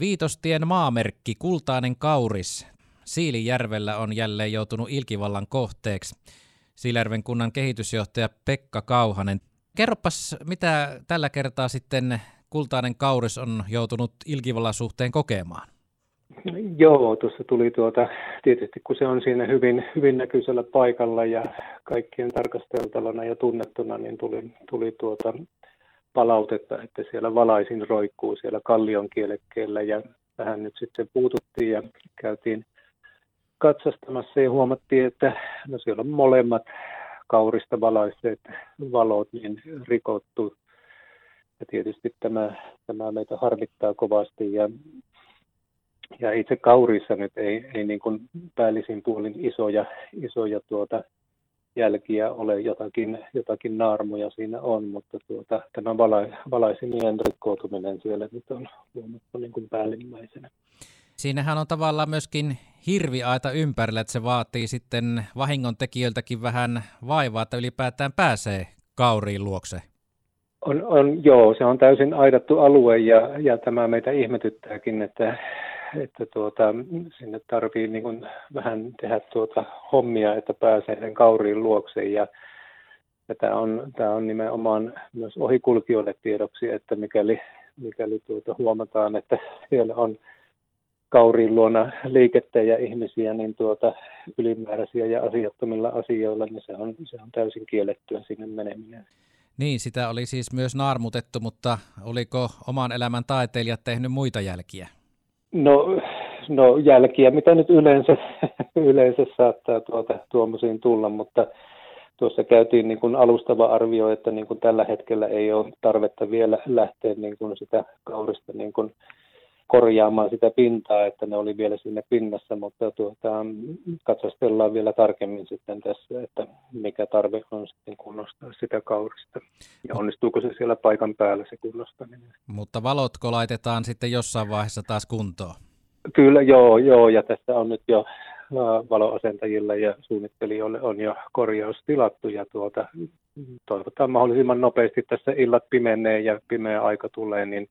Viitostien maamerkki Kultainen Kauris Siilijärvellä on jälleen joutunut ilkivallan kohteeksi. Siilijärven kunnan kehitysjohtaja Pekka Kauhanen. Kerropas, mitä tällä kertaa sitten Kultainen Kauris on joutunut ilkivallan suhteen kokemaan? Joo, tuossa tuli tuota, tietysti kun se on siinä hyvin, hyvin näkyisellä paikalla ja kaikkien tarkasteltavana ja tunnettuna, niin tuli, tuli tuota palautetta, että siellä valaisin roikkuu siellä kallion kielekkeellä ja tähän nyt sitten puututtiin ja käytiin katsastamassa ja huomattiin, että no siellä on molemmat kaurista valaiseet valot niin rikottu. Ja tietysti tämä, tämä meitä harmittaa kovasti ja, ja itse kaurissa nyt ei, ei niin kuin päällisin puolin isoja, isoja tuota jälkiä ole, jotakin, jotakin naarmuja siinä on, mutta tuota, tämä vala, valaisimien rikkoutuminen siellä nyt on huomattu niin kuin päällimmäisenä. Siinähän on tavallaan myöskin hirviaita ympärillä, että se vaatii sitten vahingon tekijöiltäkin vähän vaivaa, että ylipäätään pääsee kauriin luokse. On, on, joo, se on täysin aidattu alue ja, ja tämä meitä ihmetyttääkin, että, että tuota, sinne tarvii niin kuin vähän tehdä tuota hommia, että pääsee sen kauriin luokse ja, ja tämä, on, tämä on nimenomaan myös ohikulkijoille tiedoksi, että mikäli, mikäli tuota huomataan, että siellä on kauriin luona liikettä ja ihmisiä, niin tuota, ylimääräisiä ja asiattomilla asioilla, niin se on, se on täysin kiellettyä sinne meneminen. Niin, sitä oli siis myös naarmutettu, mutta oliko oman elämän taiteilijat tehnyt muita jälkiä? No, no jälkiä, mitä nyt yleensä, yleensä saattaa tuota, tuommoisiin tulla, mutta tuossa käytiin niin kuin alustava arvio, että niin kuin tällä hetkellä ei ole tarvetta vielä lähteä niin kuin sitä kaurista niin kuin korjaamaan sitä pintaa, että ne oli vielä sinne pinnassa, mutta tuota, katsastellaan vielä tarkemmin sitten tässä, että mikä tarve on sitten kunnostaa sitä kaurista ja onnistuuko se siellä paikan päällä se kunnostaminen. Mutta valotko laitetaan sitten jossain vaiheessa taas kuntoon? Kyllä, joo, joo, ja tässä on nyt jo valoasentajilla ja suunnittelijoille on jo korjaus tilattu ja tuota, toivotaan mahdollisimman nopeasti tässä illat pimenee ja pimeä aika tulee, niin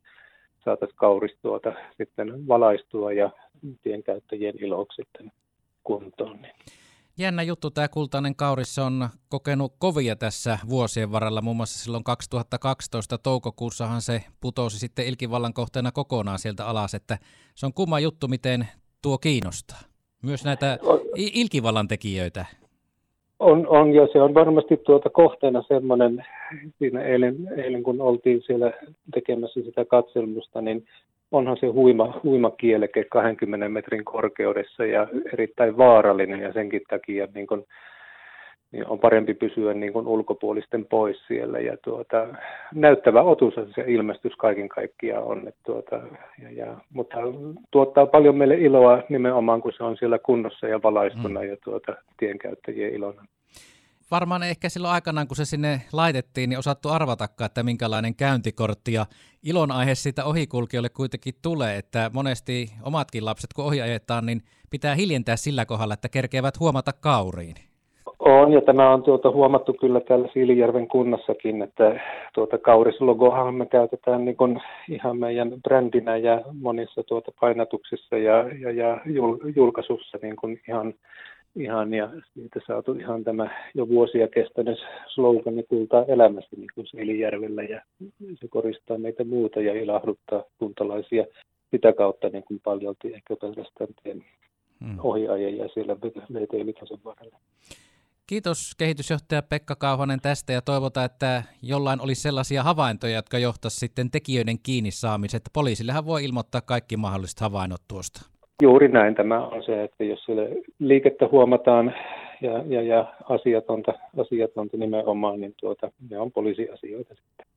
saataisiin kauristuota sitten valaistua ja tienkäyttäjien iloksi sitten kuntoon. Niin. Jännä juttu tämä kultainen kauris on kokenut kovia tässä vuosien varrella. Muun muassa silloin 2012 toukokuussahan se putosi sitten ilkivallan kohteena kokonaan sieltä alas. Että se on kumma juttu, miten tuo kiinnostaa. Myös näitä ilkivallan tekijöitä. On, on ja se on varmasti tuota kohteena semmoinen, siinä eilen, eilen kun oltiin siellä tekemässä sitä katselmusta, niin onhan se huima, huima kieleke 20 metrin korkeudessa ja erittäin vaarallinen ja senkin takia niin kun, niin on parempi pysyä niin kun ulkopuolisten pois siellä. Ja tuota, näyttävä otus se ilmestys kaiken kaikkiaan on. Että tuota, ja, ja, mutta tuottaa paljon meille iloa nimenomaan, kun se on siellä kunnossa ja valaistuna mm. ja tuota, tienkäyttäjien ilona varmaan ehkä silloin aikanaan, kun se sinne laitettiin, niin osattu arvatakaan, että minkälainen käyntikortti ja ilon aihe siitä ohikulkijoille kuitenkin tulee, että monesti omatkin lapset, kun ohi ajetaan, niin pitää hiljentää sillä kohdalla, että kerkeävät huomata kauriin. On, ja tämä on tuota, huomattu kyllä täällä Siilijärven kunnassakin, että tuota kaurislogohan me käytetään niin kuin ihan meidän brändinä ja monissa tuota painatuksissa ja, ja, ja jul, julkaisussa niin kuin ihan ihan ja siitä saatu ihan tämä jo vuosia kestänyt slogani kultaa elämässä niin kuin Seilijärvellä ja se koristaa meitä muuta ja ilahduttaa kuntalaisia sitä kautta niin kuin paljon ehkä pelkästään tien hmm. ohiajajia siellä VT Vitosen varrella. Kiitos kehitysjohtaja Pekka Kauhanen tästä ja toivotaan, että jollain olisi sellaisia havaintoja, jotka johtaisivat sitten tekijöiden kiinni saamiset. Poliisillehan voi ilmoittaa kaikki mahdolliset havainnot tuosta. Juuri näin tämä on se, että jos siellä liikettä huomataan ja, ja, ja asiatonta, asiatonta nimenomaan, niin tuota, ne on poliisiasioita sitten.